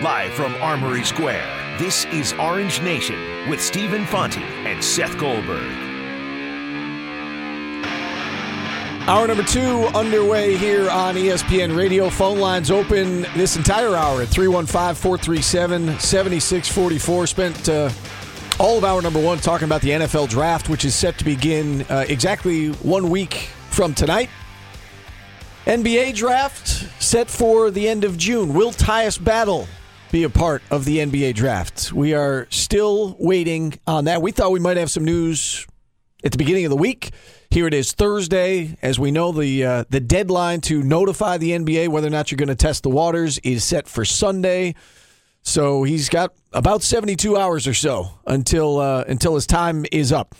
Live from Armory Square, this is Orange Nation with Stephen Fonte and Seth Goldberg. Hour number two underway here on ESPN Radio. Phone lines open this entire hour at 315 437 7644. Spent uh, all of hour number one talking about the NFL draft, which is set to begin uh, exactly one week from tonight. NBA draft set for the end of June. Will Tyus Battle be a part of the NBA draft? We are still waiting on that. We thought we might have some news at the beginning of the week. Here it is Thursday. As we know, the uh, the deadline to notify the NBA whether or not you're going to test the waters is set for Sunday. So he's got about 72 hours or so until uh, until his time is up.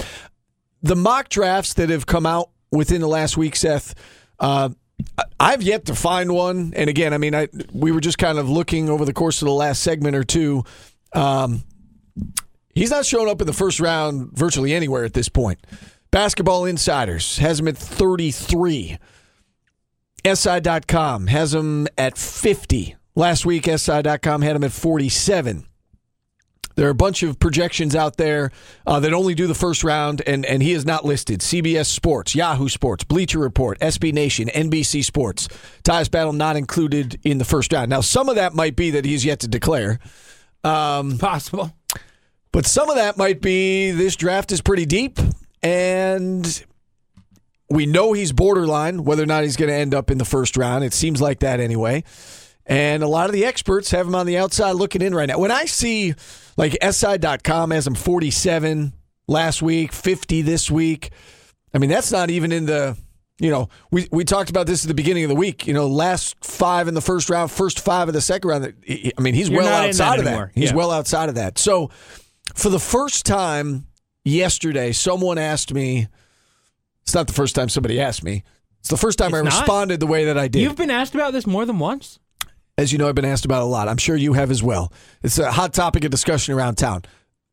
The mock drafts that have come out within the last week, Seth. Uh, I've yet to find one, and again, I mean, I we were just kind of looking over the course of the last segment or two. Um, he's not showing up in the first round virtually anywhere at this point. Basketball Insiders has him at 33. SI.com has him at 50. Last week, SI.com had him at 47. There are a bunch of projections out there uh, that only do the first round, and, and he is not listed. CBS Sports, Yahoo Sports, Bleacher Report, SB Nation, NBC Sports. Tyus Battle not included in the first round. Now, some of that might be that he's yet to declare. Um, Possible. but some of that might be this draft is pretty deep, and we know he's borderline whether or not he's going to end up in the first round. It seems like that anyway. And a lot of the experts have him on the outside looking in right now. When I see like SI.com has him 47 last week, 50 this week, I mean, that's not even in the, you know, we, we talked about this at the beginning of the week. You know, last five in the first round, first five of the second round. I mean, he's You're well outside that of that. He's Yeah. well outside of that. So for the first time yesterday, someone asked me, it's not the first time somebody asked me. It's the first time I not? responded the way that I did. You've been asked about this more than once. As you know, I've been asked about a lot. I'm sure you have as well. It's a hot topic of discussion around town.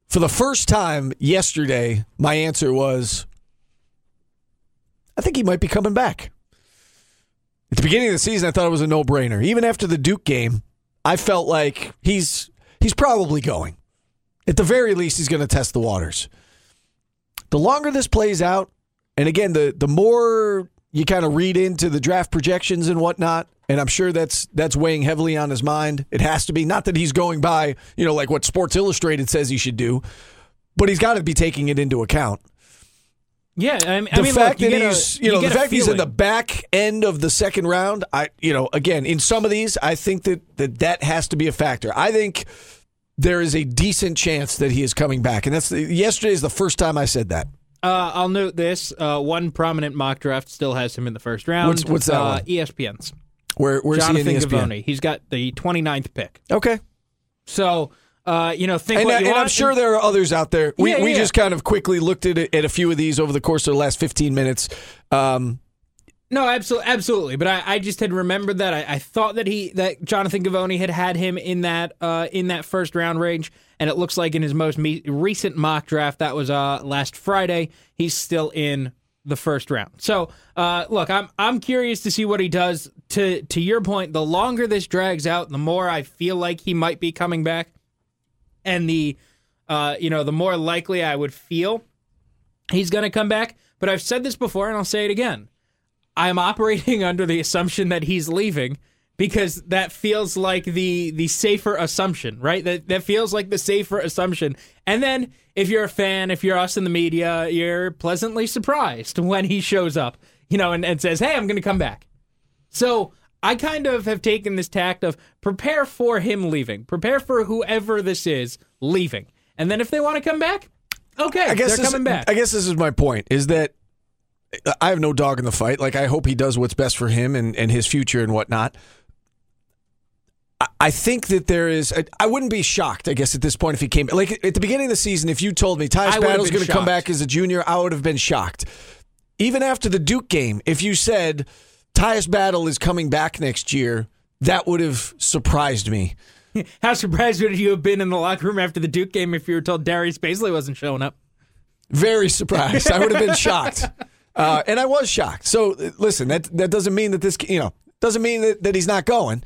For the first time yesterday, my answer was I think he might be coming back. At the beginning of the season, I thought it was a no brainer. Even after the Duke game, I felt like he's he's probably going. At the very least, he's going to test the waters. The longer this plays out, and again, the the more you kind of read into the draft projections and whatnot, and I'm sure that's that's weighing heavily on his mind. It has to be not that he's going by, you know, like what Sports Illustrated says he should do, but he's got to be taking it into account. Yeah, I mean, The I mean, fact look, you that get a- he's, you know, the get a fact he's in the back end of the second round, I, you know, again, in some of these, I think that that, that has to be a factor. I think there is a decent chance that he is coming back, and that's yesterday is the first time I said that. Uh, I'll note this: uh, one prominent mock draft still has him in the first round. What's- what's that uh, one? ESPN's Where where's Jonathan he in ESPN? Givony. He's got the 29th pick. Okay. So, uh, you know, think And, what you and I'm sure there are others out there. We, Yeah, yeah, we yeah. just kind of quickly looked at, it, at a few of these over the course of the last 15 minutes. Um, No, absolutely, absolutely. But I, I just had remembered that. I, I thought that he that Jonathan Givony had had him in that uh, in that first round range, and it looks like in his most me- recent mock draft that was uh, last Friday, he's still in the first round. So, uh, look, I'm I'm curious to see what he does. To to your point, the longer this drags out, the more I feel like he might be coming back, and the uh, you know the more likely I would feel he's going to come back. But I've said this before, and I'll say it again. I'm operating under the assumption that he's leaving because that feels like the the safer assumption, right? That that feels like the safer assumption. And then if you're a fan, if you're us in the media, you're pleasantly surprised when he shows up, you know, and, and says, "Hey, I'm going to come back." So I kind of have taken this tact of prepare for him leaving, prepare for whoever this is leaving, and then if they want to come back, okay, I guess they're coming back. I guess this is my point: is that I have no dog in the fight. Like I hope he does what's best for him and, and his future and whatnot. I- I think that there is. I- I wouldn't be shocked, I guess, at this point if he came. Like at the beginning of the season, if you told me Tyus Battle's going to come back as a junior, I would have been shocked. Even after the Duke game, if you said Tyus Battle is coming back next year, that would have surprised me. How surprised would you have been in the locker room after the Duke game if you were told Darius Bazley wasn't showing up? Very surprised. I would have been shocked. Uh, and I was shocked. So uh, listen, that that doesn't mean that this you know doesn't mean that, that he's not going.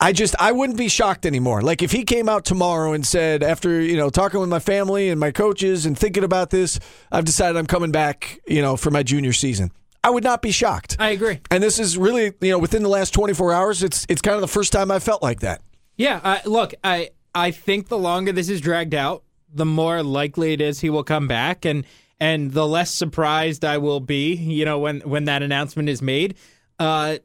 I just I wouldn't be shocked anymore. Like if he came out tomorrow and said, after you know talking with my family and my coaches and thinking about this, I've decided I'm coming back. You know, for my junior season. I would not be shocked. I agree. And this is really, you know, within the last 24 hours, it's it's kind of the first time I felt like that. Yeah, I, look, I I think the longer this is dragged out, the more likely it is he will come back, and and the less surprised I will be, you know, when when that announcement is made. Uh,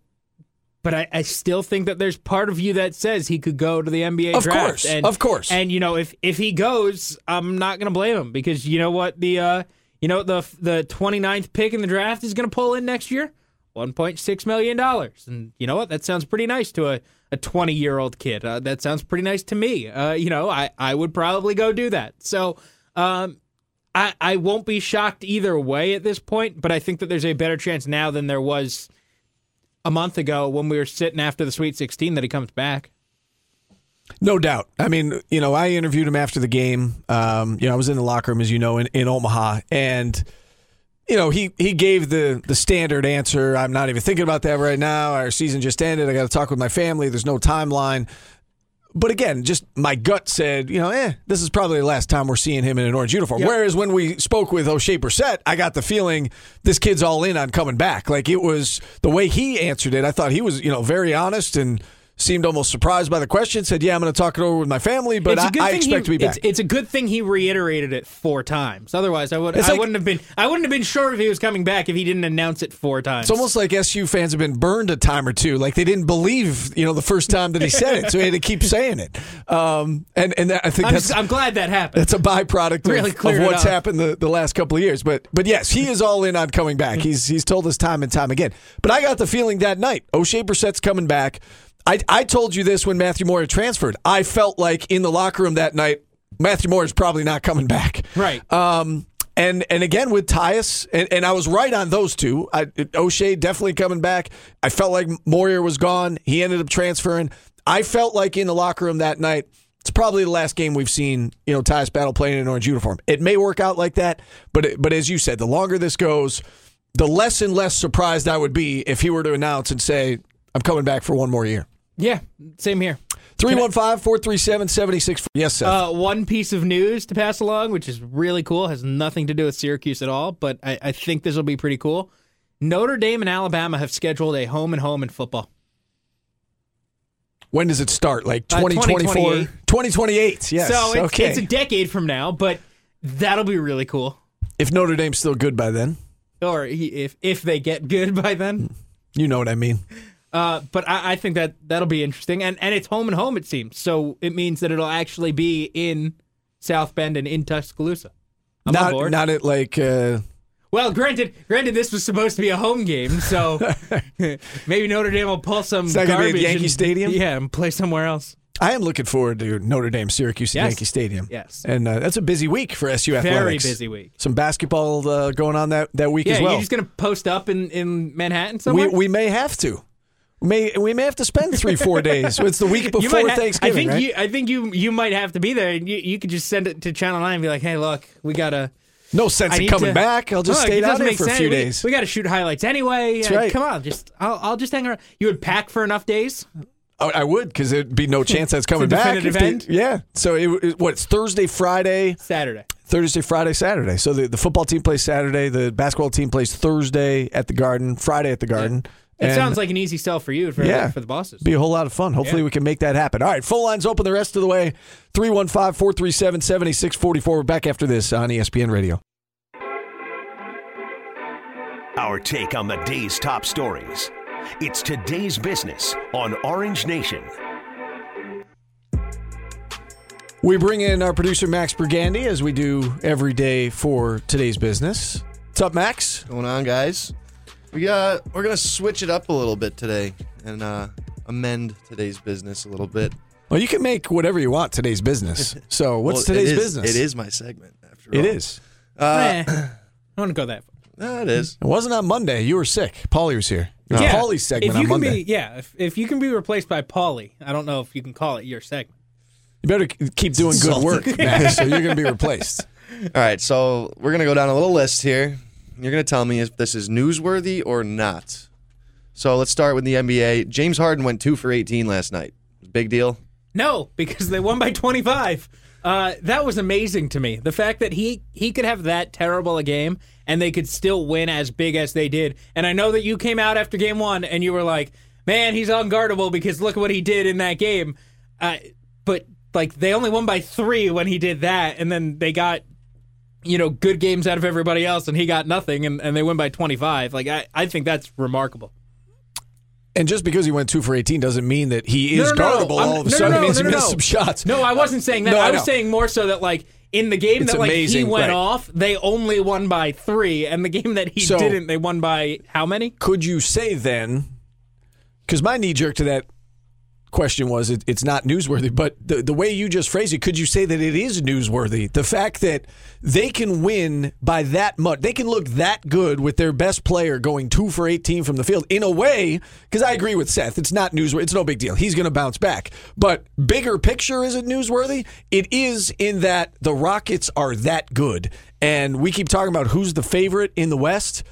but I, I still think that there's part of you that says he could go to the NBA Of draft. course, and, of course. And you know, if if he goes, I'm not going to blame him because you know what the uh, you know the the 29th pick in the draft is going to pull in next year, 1.6 million dollars, and you know what? That sounds pretty nice to a a 20 year old kid. Uh, that sounds pretty nice to me. Uh, you know, I I would probably go do that. So. Um, I, I won't be shocked either way at this point, but I think that there's a better chance now than there was a month ago when we were sitting after the Sweet 16 that he comes back. No doubt. I mean, you know, I interviewed him after the game. Um, you know, I was in the locker room, as you know, in, in Omaha, and you know, he he gave the the standard answer. I'm not even thinking about that right now. Our season just ended. I got to talk with my family. There's no timeline. But again, just my gut said, you know, eh, this is probably the last time we're seeing him in an orange uniform. Yep. Whereas when we spoke with Oshae Brissett, I got the feeling this kid's all in on coming back. Like it was the way he answered it. I thought he was, you know, very honest and seemed almost surprised by the question. Said, "Yeah, I'm going to talk it over with my family, but I, I expect he, to be back." It's, it's a good thing he reiterated it four times. Otherwise, I would It's I like- wouldn't have been I wouldn't have been sure if he was coming back if he didn't announce it four times. It's almost like SU fans have been burned a time or two. Like they didn't believe, you know, the first time that he said it, so he had to keep saying it. Um, and and that, I think I'm, that's just- I'm glad that happened. that's a byproduct Really of, of what's happened the, the last couple of years. But but yes, he is all in on coming back. He's he's told us time and time again. But I got the feeling that night, Oshae Brissett's coming back. I I told you this when Matthew Moyer transferred. I felt like in the locker room that night, Matthew Moyer is probably not coming back. Right. Um, and and again with Tyus, and, and I was right on those two. I, Oshae definitely coming back. I felt like Moyer was gone. He ended up transferring. I felt like in the locker room that night, it's probably the last game we've seen. You know, Tyus Battle playing in an orange uniform. It may work out like that, but it, but as you said, the longer this goes, the less and less surprised I would be if he were to announce and say, "I'm coming back for one more year." Yeah, same here. 315 437 76. Yes, Seth. Uh, one piece of news to pass along, which is really cool, has nothing to do with Syracuse at all, but I, I think this will be pretty cool. Notre Dame and Alabama have scheduled a home and home in football. when does it start? Like Uh, 2024? 2028. 2028. Yes. so it's, okay. it's a decade from now, but that'll be really cool. if Notre Dame's still good by then, Or if if they get good by then. you know what I mean. Uh, but I, I think that that'll be interesting, and and it's home and home. It seems so. It means that it'll actually be in South Bend and in Tuscaloosa. I'm on not board. not at like uh, Well, granted, granted, this was supposed to be a home game, so maybe Notre Dame will pull some It's gonna be at garbage Yankee and- Stadium? Yeah, and play somewhere else. I am looking forward to Notre Dame Syracuse Yes. Yankee Stadium. Yes. and uh, that's a busy week for SU Very athletics. busy week. Some basketball uh, going on that, that week Yeah, as well. you're just gonna post up in, in Manhattan we somewhere. we may have to. We may we may have to spend three four days. It's the week before ha- Thanksgiving. I think right? you. I think you. You might have to be there, and you, you could just send it to Channel Nine and be like, "Hey, look, we gotta." no sense in coming to- back. I'll just Look, stay down here for a few We- days. We, got to shoot highlights anyway. That's Uh, right. Come on, just I'll, I'll just hang around. You would pack for enough days. I would because there'd be no chance that's coming back. they- yeah. So it, it, what? It's Thursday, Friday, Saturday. Thursday, Friday, Saturday. So the, the football team plays Saturday. The basketball team plays Thursday at the Garden, Friday at the Garden. It And sounds like an easy sell for you for Yeah. for the bosses. be a whole lot of fun. Hopefully, Yeah. we can make that happen. All right, full lines open the rest of the way. 315 437 7644. We're back after this on ESPN Radio. Our take on the day's top stories. It's today's business on Orange Nation. We bring in our producer, Max Bregande, as we do every day for today's business. What's up, Max? going on, guys? We got we're gonna switch it up a little bit today and uh, amend today's business a little bit. Well, you can make whatever you want today's business. So, what's Well, today's it is- business? It is my segment. After It all. is. Uh, Eh, I want to go that. far. it is. It wasn't on Monday. You were sick. Paulie was here. It was Yeah, Paulie's segment if you on can Monday. Be, yeah, if, if you can be replaced by Paulie, I don't know if you can call it your segment. You better keep doing good work, Max, so you're going to be replaced. All right, so we're gonna go down a little list here. You're gonna tell me if this is newsworthy or not. So let's start with the NBA. James Harden went two for 18 last night. Big deal. No, because they won by 25. Uh, that was amazing to me. The fact that he he could have that terrible a game and they could still win as big as they did. And I know that you came out after game one and you were like, "Man, he's unguardable because look what he did in that game." Uh, but like they only won by three when he did that, and then they got you know good games out of everybody else, and he got nothing, and, and they win by 25. Like I I think that's remarkable. And just because he went two for 18 doesn't mean that he is No, no, no. guardable I'm- all of a no, no, sudden. no, it means no, he missed no. some shots. No, I wasn't saying that. No, I I, was saying more so that like in the game It's that like he went right. off, they only won by three, and the game that he So- didn't, they won by how many? Could you say then, because my knee jerk to that question was it, it's not newsworthy, but the, the way you just phrased it, could you say that it is newsworthy? The fact that they can win by that much, they can look that good with their best player going two for 18 from the field in a way, because I agree with Seth, it's not newsworthy. It's no big deal. He's going to bounce back. But bigger picture, is it newsworthy? It is in that the Rockets are that good. And we keep talking about who's the favorite in the West.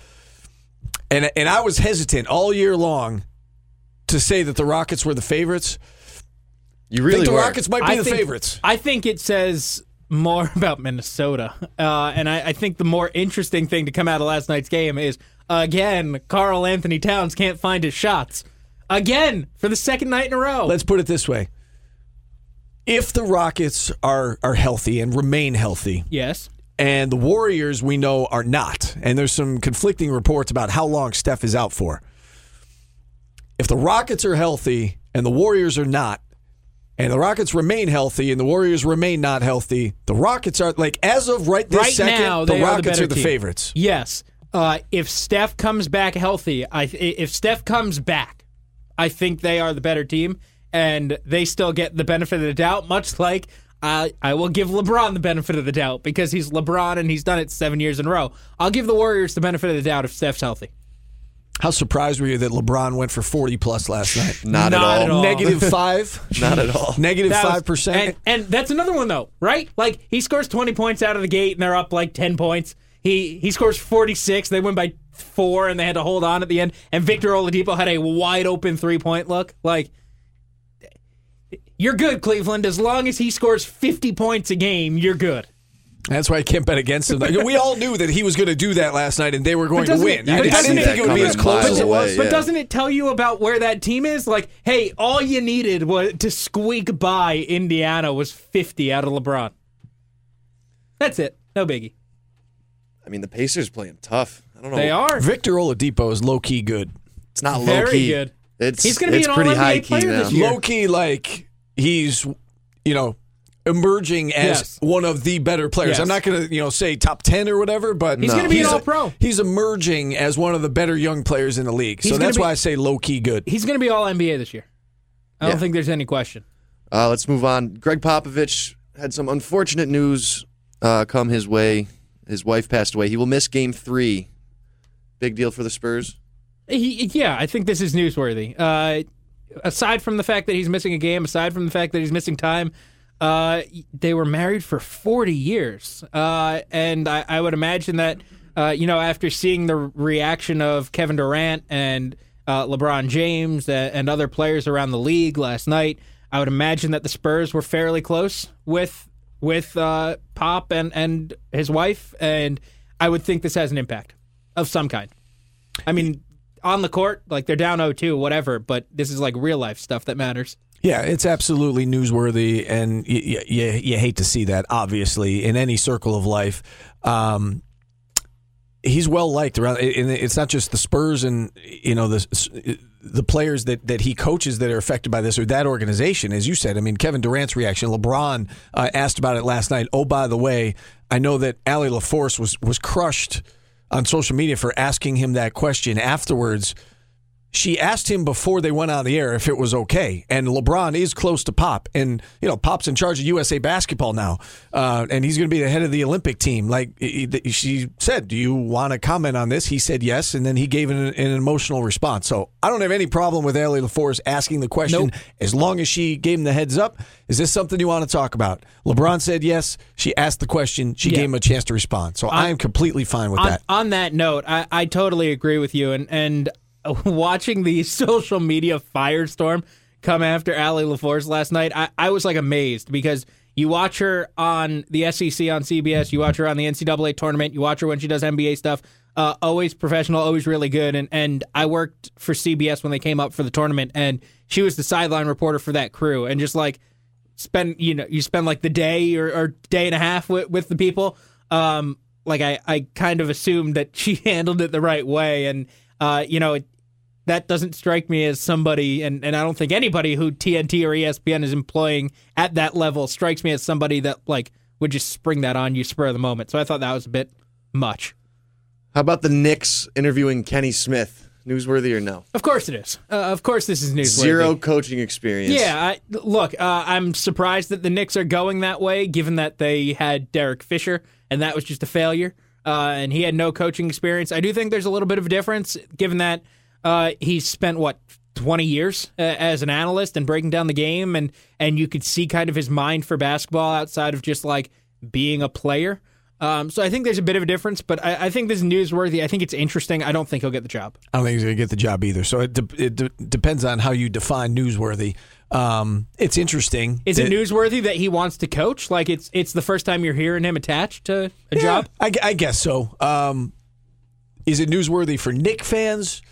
And, and I was hesitant all year long to say that the Rockets were the favorites. You I really think the were. Rockets might be I the think, favorites. I think it says more about Minnesota, uh, and I, I think the more interesting thing to come out of last night's game is again Karl-Anthony Towns can't find his shots again for the second night in a row. Let's put it this way. If the Rockets are are healthy and remain healthy, yes, and the Warriors we know are not, and there's some conflicting reports about how long Steph is out for. If the Rockets are healthy and the Warriors are not, and the Rockets remain healthy and the Warriors remain not healthy, the Rockets are like as of right this right second, now the Rockets are the, better the favorites. Yes, uh, if Steph comes back healthy, I if Steph comes back, I think they are the better team, and they still get the benefit of the doubt. Much like I I will give LeBron the benefit of the doubt because he's LeBron and he's done it seven years in a row. I'll give the Warriors the benefit of the doubt if Steph's healthy. How surprised were you that LeBron went for 40 plus last night? Not, Not at at all. all. Negative five? Not at all. Negative five percent. And, and that's another one though, right? Like he scores twenty points out of the gate and they're up like ten points. He he scores forty six. They win by four and they had to hold on at the end. And Victor Oladipo had a wide open three point look. Like you're good, Cleveland. As long as he scores fifty points a game, you're good. That's why I can't bet against him. Like, we all knew that he was going to do that last night, and they were going to win. I, but I doesn't didn't it- think it would be as close as it away, was. But yeah. doesn't it tell you about where that team is? Like, hey, all you needed was to squeak by Indiana was fifty out of LeBron. That's it. No biggie. I mean, the Pacers playing tough. I don't know. They are. Victor Oladipo is low key good. It's not low Very key. good. It's He's gonna be an pretty All-NBA high key player this year. Low key, like he's, you know, emerging as Yes. one of the better players. Yes. I'm not going to, you know, say top ten or whatever, but He's gonna be an All-Pro. He's emerging as one of the better young players in the league. He's so gonna that's be- why I say low key good. He's going to be all NBA this year. I don't think there's any question. Uh, let's move on. Gregg Popovich had some unfortunate news uh, come his way. His wife passed away. He will miss Game Three. Big deal for the Spurs. He, yeah, I think this is newsworthy. Uh, aside from the fact that he's missing a game, aside from the fact that he's missing time, uh, they were married for 40 years. Uh, and I, I would imagine that, uh, you know, after seeing the reaction of Kevin Durant and uh, LeBron James and, and other players around the league last night, I would imagine that the Spurs were fairly close with with uh, Pop and, and his wife. And I would think this has an impact of some kind. I mean, on the court, like they're down 0-2, whatever, but this is like real life stuff that matters. Yeah, it's absolutely newsworthy, and you, you, you hate to see that, obviously, in any circle of life. Um, he's well liked around, and it's not just the Spurs and you know the the players that, that he coaches that are affected by this or that organization. As you said, I mean, Kevin Durant's reaction. LeBron uh, asked about it last night. Oh, by the way, I know that Allie LaForce was was crushed on social media for asking him that question afterwards she asked him before they went on the air if it was okay. And LeBron is close to Pop, and you know Pop's in charge of USA basketball now, uh, and he's going to be the head of the Olympic team. Like he- he- she said, "Do you want to comment on this?" He said yes, and then he gave an, an emotional response. So I don't have any problem with Allie LaForce asking the question Nope. as long as she gave him the heads up. Is this something you want to talk about? LeBron said yes. She asked the question. She Yeah. gave him a chance to respond. So I am completely fine with On, that. on that note, I, I totally agree with you. And, and watching the social media firestorm come after Allie LaForce last night, I, I was like amazed because you watch her on the SEC on CBS, you watch her on the NCAA tournament, you watch her when she does NBA stuff. Uh, always professional, always really good. And and I worked for CBS when they came up for the tournament, and she was the sideline reporter for that crew, and just like spend you know you spend like the day or, or day and a half with, with the people. Um, like I I kind of assumed that she handled it the right way, and uh, you know it, that doesn't strike me as somebody, and, and I don't think anybody who TNT or ESPN is employing at that level strikes me as somebody that like would just spring that on you spur of the moment. So I thought that was a bit much. How about the Knicks interviewing Kenny Smith? Newsworthy or no? Of course it is. Uh, of course this is newsworthy. Zero coaching experience. Yeah, I, look, uh, I'm surprised that the Knicks are going that way, given that they had Derek Fisher, and that was just a failure, uh, and he had no coaching experience. I do think there's a little bit of a difference, given that uh, he's spent what 20 years uh, as an analyst and breaking down the game, and and you could see kind of his mind for basketball outside of just like being a player. Um, so I think there's a bit of a difference, but I, I, think this is newsworthy. I think it's interesting. I don't think he'll get the job. I don't think he's going to get the job either. So it, de- it de- depends on how you define newsworthy. Um, it's interesting. Is that, it newsworthy that he wants to coach? Like it's it's the first time you're hearing him attached to a yeah, job. I, I, guess so. Um, is it newsworthy for Knick fans?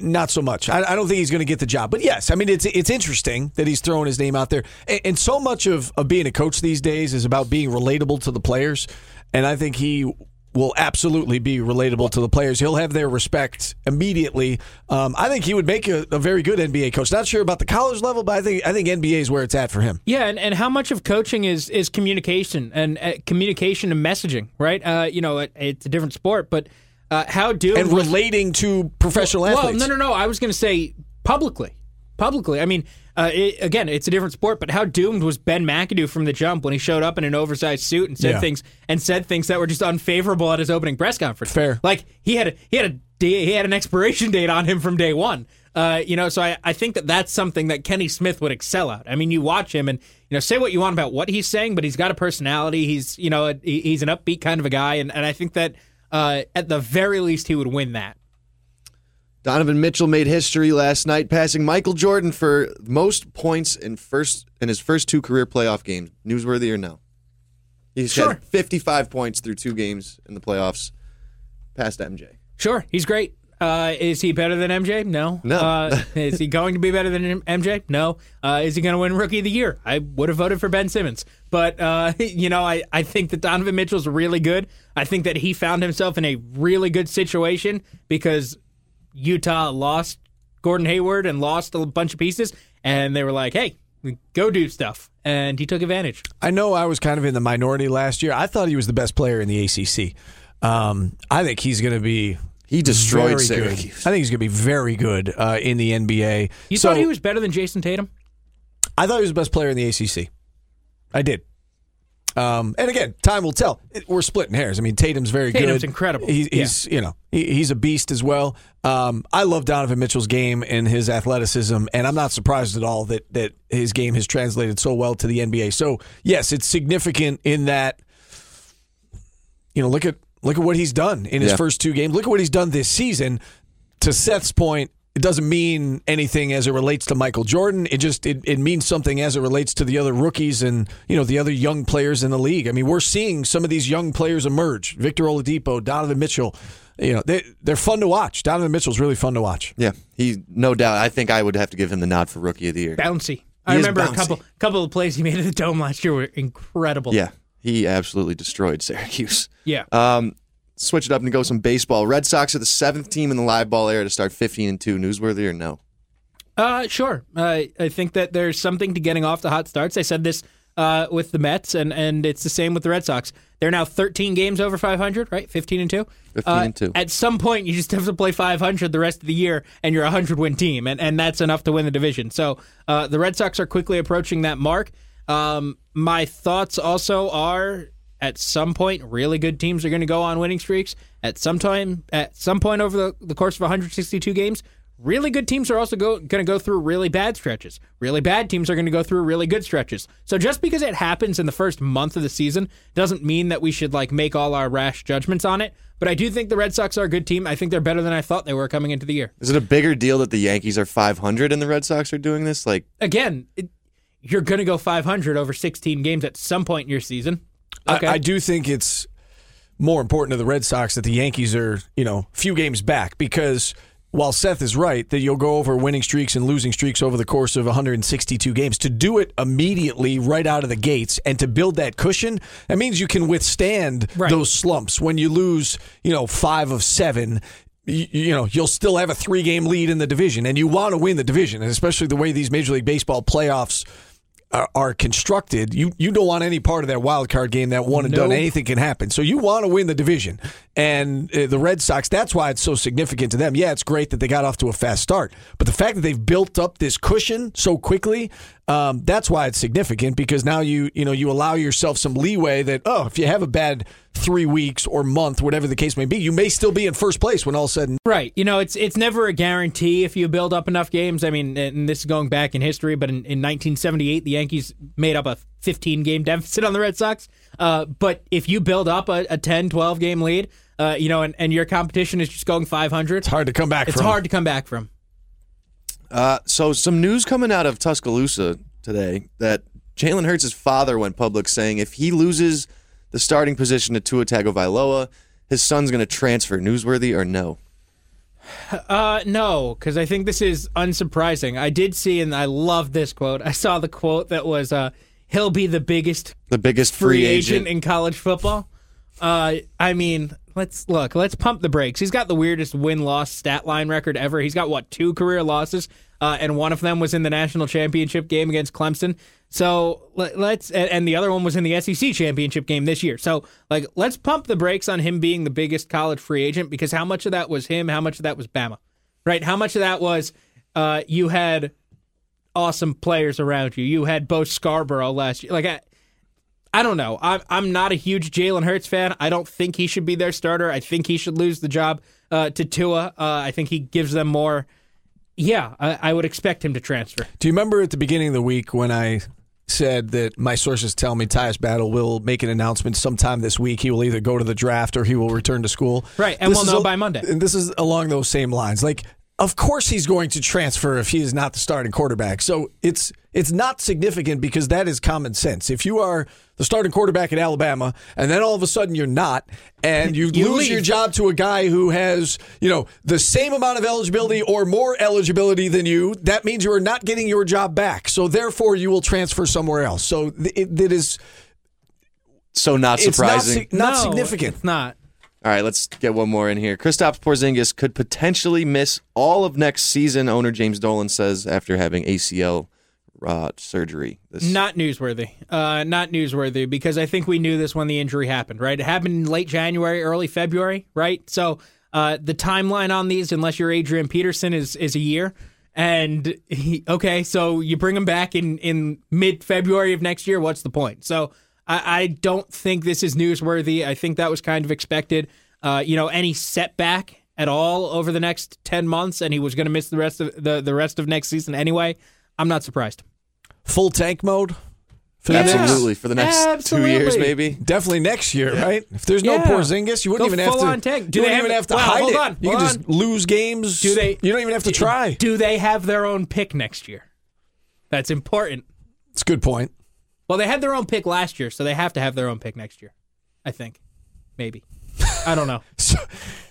Not so much. I, I, don't think he's going to get the job. But yes, I mean it's it's interesting that he's throwing his name out there. And, and, so much of, of being a coach these days is about being relatable to the players. And I think he will absolutely be relatable to the players. He'll have their respect immediately. Um, I think he would make a, a, very good NBA coach. Not sure about the college level, but I think I think NBA is where it's at for him. Yeah, and, and how much of coaching is is communication and uh, communication and messaging, right? Uh, you know, it, it's a different sport, but uh, how do and relating to professional well, athletes. Well, no, no, no. I was going to say publicly, publicly. I mean, uh, it, again, it's a different sport, but how doomed was Ben McAdoo from the jump when he showed up in an oversized suit and said yeah. things and said things that were just unfavorable at his opening press conference? Fair, like he had a, he had a he had an expiration date on him from day one. Uh, you know, so I, I think that that's something that Kenny Smith would excel at. I mean, you watch him and you know say what you want about what he's saying, but he's got a personality. He's you know a, he's an upbeat kind of a guy, and, and I think that uh, at the very least, he would win that. Donovan Mitchell made history last night, passing Michael Jordan for most points in first in his first two career playoff games. Newsworthy or no? He's sure. had 55 points through two games in the playoffs, past MJ. Sure, he's great. Uh, is he better than MJ? No. No. uh, is he going to be better than MJ? No. Uh, is he going to win Rookie of the Year? I would have voted for Ben Simmons. But, uh, you know, I, I think that Donovan Mitchell's really good. I think that he found himself in a really good situation because Utah lost Gordon Hayward and lost a bunch of pieces. And they were like, hey, go do stuff. And he took advantage. I know I was kind of in the minority last year. I thought he was the best player in the ACC. Um, I think he's going to be he destroyed Syracuse. Good. I think he's going to be very good uh, in the NBA. You so, thought he was better than Jayson Tatum? I thought he was the best player in the ACC. I did. Um, and again, time will tell. We're splitting hairs. I mean, Tatum's very Tatum's good. Tatum's incredible. He, he's yeah. you know he, he's a beast as well. Um, I love Donovan Mitchell's game and his athleticism, and I'm not surprised at all that that his game has translated so well to the NBA. So yes, it's significant in that. You know, look at Look at what he's done in his yeah. first two games. Look at what he's done this season. To Seth's point, it doesn't mean anything as it relates to Michael Jordan. It just it, it means something as it relates to the other rookies and you know the other young players in the league. I mean, we're seeing some of these young players emerge. Victor Oladipo, Donovan Mitchell. You know, they they're fun to watch. Donovan Mitchell's really fun to watch. Yeah, he no doubt. I think I would have to give him the nod for rookie of the year. Bouncy. I remember bouncy. a couple couple of plays he made at the dome last year were incredible. Yeah, he absolutely destroyed Syracuse. Yeah. Um, switch it up and go some baseball. Red Sox are the seventh team in the live ball era to start 15 and 2. Newsworthy or no? Uh, sure. Uh, I think that there's something to getting off the hot starts. I said this uh, with the Mets, and, and it's the same with the Red Sox. They're now 13 games over 500, right? 15 and 2? 15 uh, and 2. At some point, you just have to play 500 the rest of the year, and you're a 100 win team, and, and that's enough to win the division. So uh, the Red Sox are quickly approaching that mark. Um, my thoughts also are at some point, really good teams are going to go on winning streaks. At some time, at some point over the, the course of 162 games, really good teams are also go, going to go through really bad stretches. Really bad teams are going to go through really good stretches. So just because it happens in the first month of the season doesn't mean that we should like make all our rash judgments on it. But I do think the Red Sox are a good team. I think they're better than I thought they were coming into the year. Is it a bigger deal that the Yankees are 500 and the Red Sox are doing this? Like, Again, it, you're going to go 500 over 16 games at some point in your season. Okay. I, I do think it's more important to the Red Sox that the Yankees are, you know, few games back because while Seth is right that you'll go over winning streaks and losing streaks over the course of 162 games, to do it immediately right out of the gates and to build that cushion, that means you can withstand Right. those slumps. When you lose, you know, five of seven, you, you know, you'll still have a three game lead in the division and you want to win the division, and especially the way these Major League Baseball playoffs are, are constructed, you you don't want any part of that wild card game, that one and done. Anything can happen. So you want to win the division, and uh, the Red Sox. That's why it's so significant to them. Yeah, it's great that they got off to a fast start, but the fact that they've built up this cushion so quickly, um, that's why it's significant because now you you know you allow yourself some leeway that oh, if you have a bad three weeks or month, whatever the case may be, you may still be in first place when all said and Right. You know, it's it's never a guarantee if you build up enough games. I mean, and this is going back in history, but in, in 1978, the Yankees made up a 15 game deficit on the Red Sox. Uh, but if you build up a, a 10, 12 game lead, uh, you know, and, and your competition is just going 500, it's hard to come back it's from. hard to come back from. uh, so some news coming out of Tuscaloosa today that Jalen Hurts' father went public saying if he loses the starting position to Tua Tagovailoa, his son's going to transfer. Newsworthy or no? Uh, no, because I think this is unsurprising. I did see, and I love this quote. I saw the quote that was, uh, "He'll be the biggest The biggest free, free, agent. in college football. Uh, I mean, let's look. Let's pump the brakes. He's got the weirdest win loss stat line record ever. He's got what two career losses, uh, and one of them was in the national championship game against Clemson. So let, let's and, and the other one was in the SEC championship game this year. So like, let's pump the brakes on him being the biggest college free agent because how much of that was him? How much of that was Bama? Right? How much of that was uh, you had awesome players around you? You had Bo Scarborough last year. Like I, I don't know. I'm I'm not a huge Jalen Hurts fan. I don't think he should be their starter. I think he should lose the job uh, to Tua. Uh, I think he gives them more. Yeah, I, I would expect him to transfer. Do you remember at the beginning of the week when I said that my sources tell me Tyus Battle will make an announcement sometime this week? He will either go to the draft or he will return to school. Right, and we'll know al- by Monday. And this is along those same lines. Like, of course he's going to transfer if he is not the starting quarterback. So it's it's not significant because that is common sense. If you are the starting quarterback at Alabama and then all of a sudden you're not and you, You lose leave. your job to a guy who has, you know, the same amount of eligibility or more eligibility than you, that means you are not getting your job back. So therefore you will transfer somewhere else. So th- it, it is So not it's not, surprising. not No, significant. It's not. All right, let's get one more in here. Kristaps Porzingis could potentially miss all of next season. Owner James Dolan says after having ACL uh, surgery. This Not newsworthy. Uh, not newsworthy because I think we knew this when the injury happened. Right? It happened in late January, early February. Right? So uh, the timeline on these, unless you're Adrian Peterson, is is a year. And he, okay, so you bring him back in in mid February of next year. What's the point? So I, I don't think this is newsworthy. I think that was kind of expected. Uh, you know, any setback at all over the next ten months, and he was going to miss the rest of the the rest of next season anyway. I'm not surprised. Full tank mode for the next absolutely for the next two years, maybe. Definitely next year, right? If there's no Yeah. Porzingis, you wouldn't Go even have to. full-on tank. Do you they wouldn't even have- have to well, hide hold it. on, you hold can just lose games. Do they? You don't even have to try. Do they have their own pick next year? That's important. It's a good point. Well, they had their own pick last year, so they have to have their own pick next year. I think, maybe. I don't know. So,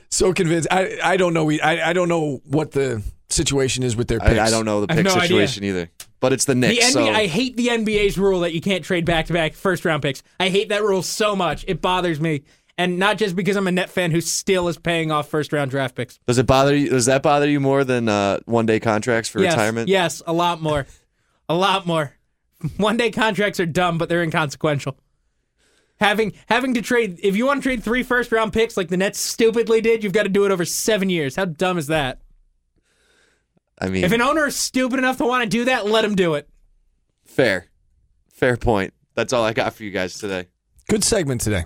so convinced. I I don't know. We I, I don't know what the situation is with their picks. I, I don't know the I have pick no idea. situation either. But it's the The Knicks. NBA, so I hate the NBA's rule that you can't trade back-to-back first-round picks. I hate that rule so much. It bothers me, and not just because I'm a net fan who still is paying off first-round draft picks. does it bother you? Does that bother you more than uh, one day contracts for yes, retirement? Yes, a lot more. A lot more. One day contracts are dumb, but they're inconsequential. Having having to trade if you want to trade three first round picks like the Nets stupidly did, you've got to do it over seven years. How dumb is that? I mean, If an owner is stupid enough to want to do that, let him do it. fair, fair point. That's all I got for you guys today. Good segment today.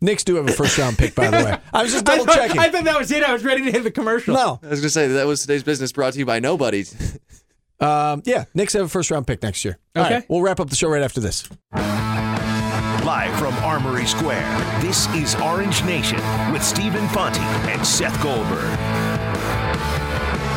Knicks do have a first round pick, by the way. I was just I double thought, checking. I thought that was it. I was ready to hit the commercial. no. I was gonna say that was today's business brought to you by nobody. Um, yeah, Knicks have a first round pick next year. Okay. right, we'll wrap up the show right after this. Live from Armory Square, this is Orange Nation with Stephen Fonte and Seth Goldberg.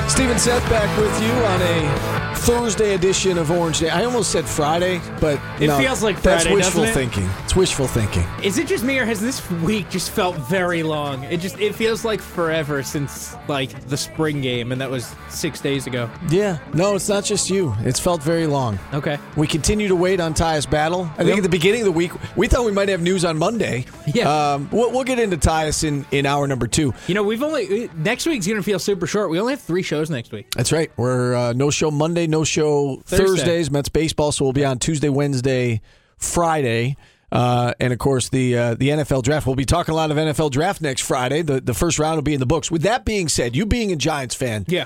Steven Seth back with you on a Thursday edition of Orange Day. I almost said Friday, but It no, feels like that's wishful doesn't it? thinking. It's wishful thinking. Is it just me or has this week just felt very long? It just it feels like forever since like the spring game, and that was six days ago. Yeah, no, it's not just you. It's felt very long. Okay. We continue to wait on Tyus Battle. I think Yep. at the beginning of the week, we thought we might have news on Monday. Yeah. Um, we'll, we'll get into Tyus in, in hour number two. You know, we've only next week's gonna feel super short. We only have three shows next week. That's right. We're uh, no show Monday, no show Thursday. Thursdays. Mets baseball, so we'll be on Tuesday, Wednesday, Friday, uh, and of course the uh, the NFL draft. We'll be talking a lot of NFL draft next Friday. The the first round will be in the books. With that being said, you being a Giants fan, Yeah.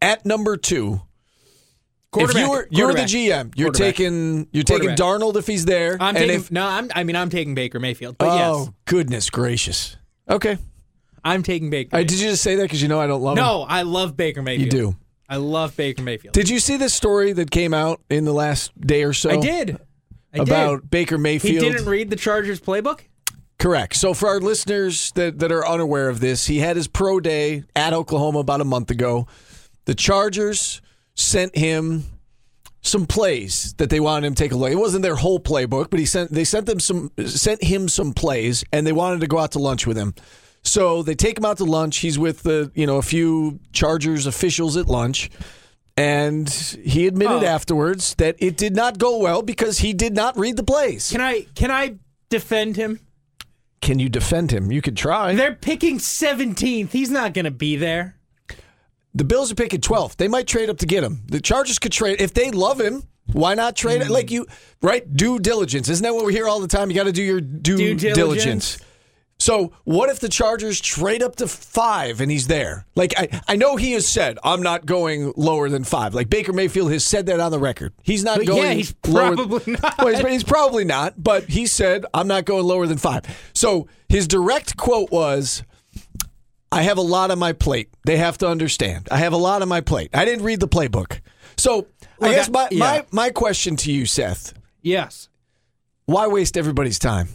at number two, if you were you're the GM, you're taking you're taking Darnold if he's there. I'm and taking if, no. I'm. I mean, I'm taking Baker Mayfield. But oh yes, goodness gracious. Okay, I'm taking Baker. Did you just say that because you know I don't love him? no, I love Baker Mayfield. you do. I love Baker Mayfield. Did you see this story that came out in the last day or so? I did. I about did. Baker He Mayfield. didn't read the Chargers playbook. Correct. So for our listeners that, that are unaware of this, he had his pro day at Oklahoma about a month ago. The Chargers sent him some plays that they wanted him to take a look. It wasn't their whole playbook, but he sent they sent them some sent him some plays and they wanted to go out to lunch with him. So they take him out to lunch. He's with the you know a few Chargers officials at lunch. And he admitted Oh. afterwards that it did not go well because he did not read the plays. Can I? Can I defend him? Can you defend him? You could try. They're picking 17th. He's not going to be there. The Bills are picking 12th. They might trade up to get him. The Chargers could trade if they love him. Why not trade Mm. it? Like you, right? Due diligence. Isn't that what we hear all the time? You got to do your due, Due diligence. diligence. So, what if the Chargers trade up to five and he's there? Like, I, I know he has said, I'm not going lower than five. Like, Baker Mayfield has said that on the record. He's not But going yeah, he's probably not. Well, he's, he's probably not, but he said, I'm not going lower than five. So, his direct quote was, I have a lot on my plate. They have to understand. I have a lot on my plate. I didn't read the playbook. So I guess I- my, yeah. my, my question to you, Seth, Yes. why waste everybody's time?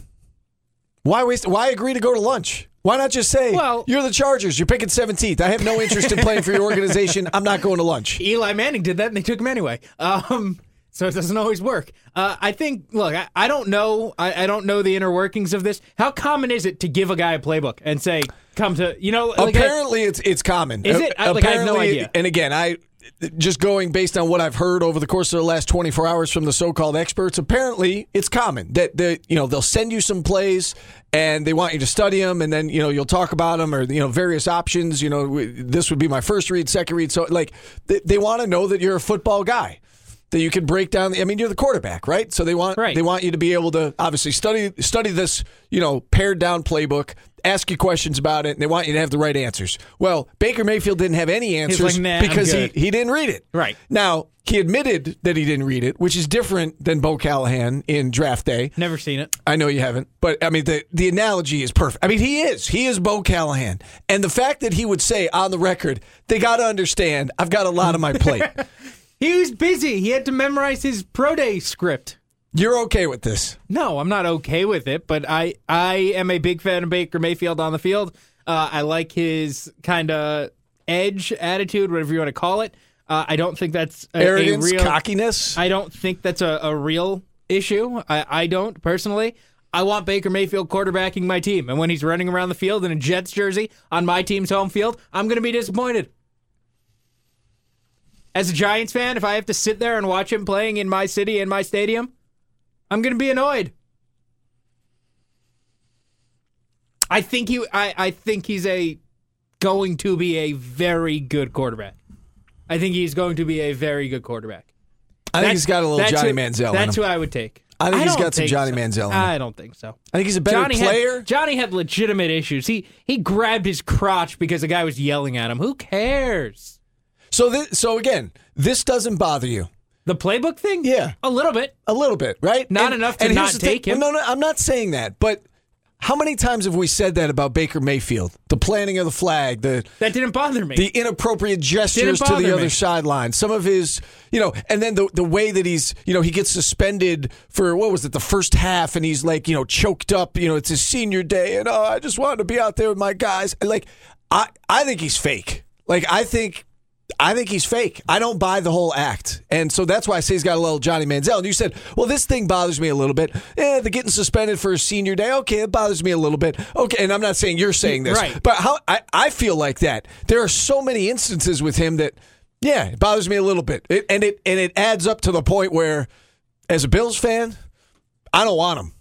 Why waste why agree to go to lunch? Why not just say, Well- you're the Chargers, you're picking 17th. I have no interest in playing for your organization. I'm not going to lunch. Eli Manning did that, and they took him anyway. Um, so it doesn't always work. Uh, I think. Look, I, I don't know. I, I don't know the inner workings of this. How common is it to give a guy a playbook and say, "Come to you know"? Like I- Apparently, it's it's common. Is it? I- like, I have no idea. And again, I just going based on what I've heard over the course of the last 24 hours from the so-called experts. Apparently, it's common that the you know they'll send you some plays and they want you to study them, and then you know you'll talk about them or you know various options. You know, this would be my first read, second read. So like they, they want to know that you're a football guy. That you can break down. I mean, you're the quarterback, right? So they want Right. they want you to be able to obviously study study this, you know, pared down playbook, ask you questions about it, and they want you to have the right answers. Well, Baker Mayfield didn't have any answers like, "Nah, because he, he didn't read it. Right. Now, he admitted that he didn't read it, which is different than Bo Callahan in draft day. Never seen it. I know you haven't, but I mean the the analogy is perfect. I mean he is he is Bo Callahan, and the fact that he would say on the record, they got to understand, I've got a lot on my plate. He was busy. He had to memorize his pro day script. You're okay with this? No, I'm not okay with it, but I I am a big fan of Baker Mayfield on the field. Uh, I like his kind of edge attitude, whatever you want to call it. Uh, I don't think that's a, a Arrogance, real. cockiness. I don't think that's a, a real issue. I, I don't personally. I want Baker Mayfield quarterbacking my team, and when he's running around the field in a Jets jersey on my team's home field, I'm going to be disappointed. As a Giants fan, if I have to sit there and watch him playing in my city in my stadium, I'm going to be annoyed. I think he I, I think he's a going to be a very good quarterback. I think he's going to be a very good quarterback. I think he's got a little Johnny who- Manziel. That's who. I would take. I think he's don't got some Johnny so. Manziel. I don't think so. I think he's a better Johnny player. Had, Johnny had legitimate issues. He he grabbed his crotch because the guy was yelling at him. Who cares? So this, so again, this doesn't bother you. The playbook thing? Yeah. A little bit. A little bit, right? Not enough to here's not the thing- take him. No, no, I'm not saying that, but how many times have we said that about Baker Mayfield? The planting of the flag, the That didn't bother me. the inappropriate gestures to the me. other sideline. Some of his, you know, and then the the way that he's, you know, he gets suspended for what was it, the first half, and he's like, you know, choked up. You know, it's his senior day, and oh, I just wanted to be out there with my guys. Like, I I think he's fake. Like, I think. I think he's fake. I don't buy the whole act. And so that's why I say he's got a little Johnny Manziel. And you said, well, this thing bothers me a little bit. Eh, the getting suspended for his senior day. Okay, it bothers me a little bit. Okay, and I'm not saying you're saying this. Right. But how I, I feel like that. There are so many instances with him that, yeah, it bothers me a little bit. It, and it and it adds up to the point where, as a Bills fan, I don't want him.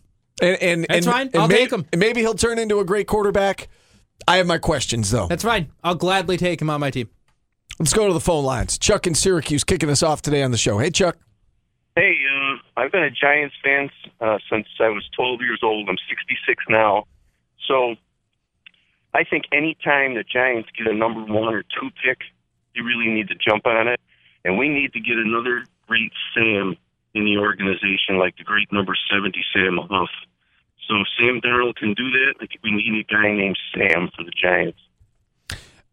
And and That's and, fine. and I'll may- take him. and Maybe he'll turn into a great quarterback. I have my questions though. That's fine. I'll gladly take him on my team. Let's go to the phone lines. Chuck in Syracuse kicking us off today on the show. Hey, Chuck. Hey, uh, I've been a Giants fan uh, since I was 12 years old. I'm 66 now. So I think any time the Giants get a number one or two pick, you really need to jump on it. And we need to get another great Sam in the organization, like the great number 70 Sam Huff. So if Sam Darnold can do that, think we need a guy named Sam for the Giants.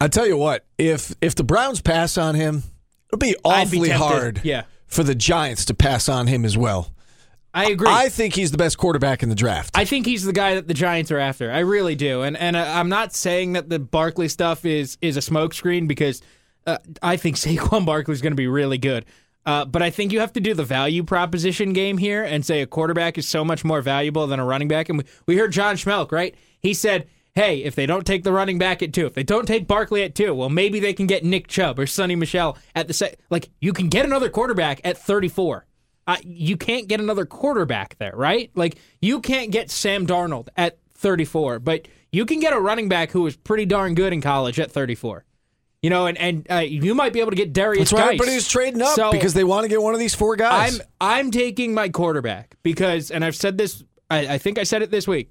I tell you what, if if the Browns pass on him, it'll be I'd be awfully hard Yeah. for the Giants to pass on him as well. I agree. I think he's the best quarterback in the draft. I think he's the guy that the Giants are after. I really do, and and uh, I'm not saying that the Barkley stuff is is a smokescreen because uh, I think Saquon Barkley is going to be really good. Uh, but I think you have to do the value proposition game here and say a quarterback is so much more valuable than a running back. And we, we heard John Schmeelk, right? He said, hey, if they don't take the running back at two, if they don't take Barkley at two, well, maybe they can get Nick Chubb or Sony Michel at the se- like. You can get another quarterback at 34. Uh, you can't get another quarterback there, right? Like you can't get Sam Darnold at 34, but you can get a running back who was pretty darn good in college at 34. You know, and and uh, you might be able to get Derrius. That's why Guice. everybody's trading up So- because they want to get one of these four guys. I'm I'm taking my quarterback because, and I've said this. I, I think I said it this week.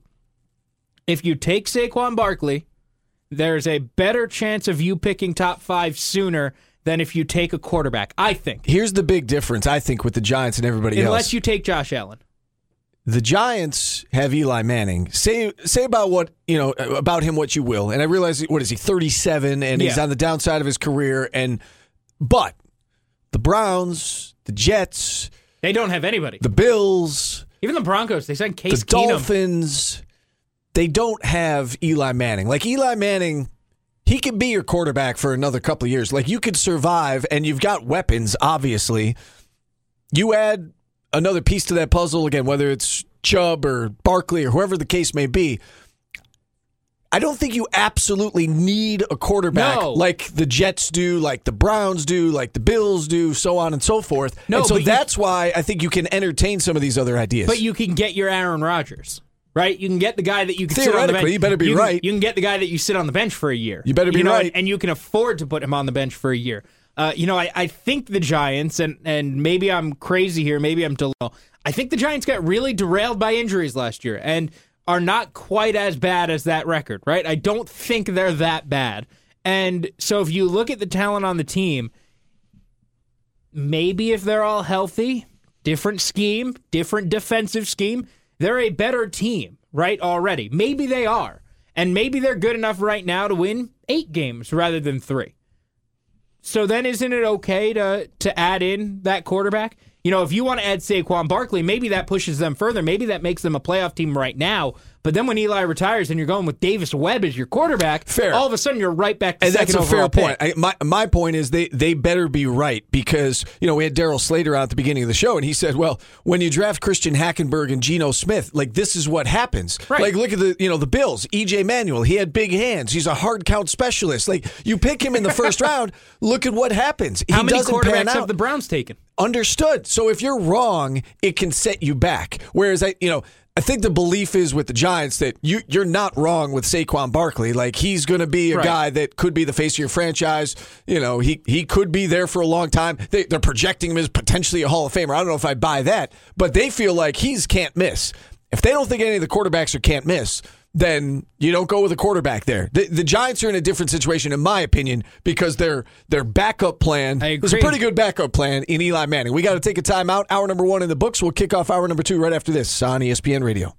If you take Saquon Barkley, there's a better chance of you picking top five sooner than if you take a quarterback. I think, Here's the big difference, I think, with the Giants and everybody unless else. Unless you take Josh Allen. the Giants have Eli Manning. Say say about what you know about him what you will. And I realize what is he 37 and he's on the downside of his career and but the Browns, the Jets, They don't have anybody. the Bills, Even the Broncos. They sent the Case Keenum. Dolphins, they don't have Eli Manning. Like Eli Manning, he could be your quarterback for another couple of years. Like you could survive, and you've got weapons. Obviously, you add another piece to that puzzle again, whether it's Chubb or Barkley or whoever the case may be. I don't think you absolutely need a quarterback No. like the Jets do, like the Browns do, like the Bills do, so on and so forth. No, and so but you- that's why I think you can entertain some of these other ideas. But you can get your Aaron Rodgers, right? You can get the guy that you can sit on the bench. you better be can- right. You can get the guy that you sit on the bench for a year. You better be know, right. and, and you can afford to put him on the bench for a year. Uh, you know, I, I think the Giants, and and maybe I'm crazy here, maybe I'm delusional. I think the Giants got really derailed by injuries last year and are not quite as bad as that record, right? I don't think they're that bad. And so if you look at the talent on the team, maybe if they're all healthy, different scheme, different defensive scheme, they're a better team, right? Already. Maybe they are. And maybe they're good enough right now to win eight games rather than three. So then isn't it okay to to add in that quarterback? You know, if you want to add Saquon Barkley, maybe that pushes them further. Maybe that makes them a playoff team right now. But then when Eli retires and you're going with Davis Webb as your quarterback, Fair. all of a sudden you're right back to and second that's a fair point. I, my my point is they they better be right because you know we had Darryl Slater out at the beginning of the show and he said, well, when you draft Christian Hackenberg and Geno Smith, like this is what happens. Right. Like look at the you know the Bills, EJ Manuel, he had big hands. He's a hard count specialist. Like you pick him in the first round, look at what happens. How he many doesn't pan quarterbacks out. have the Browns taken? Understood. So if you're wrong, it can set you back. Whereas I, you know, I think the belief is with the Giants that you you're not wrong with Saquon Barkley. Like he's going to be a Right. guy that could be the face of your franchise. You know, he he could be there for a long time. They, they're projecting him as potentially a Hall of Famer. I don't know if I buy that, but they feel like he's can't miss. If they don't think any of the quarterbacks are can't miss, then you don't go with a quarterback there. The, the Giants are in a different situation, in my opinion, because their their backup plan is a pretty good backup plan in Eli Manning. We got to take a timeout. Hour number one in the books. We'll kick off hour number two right after this on ESPN Radio.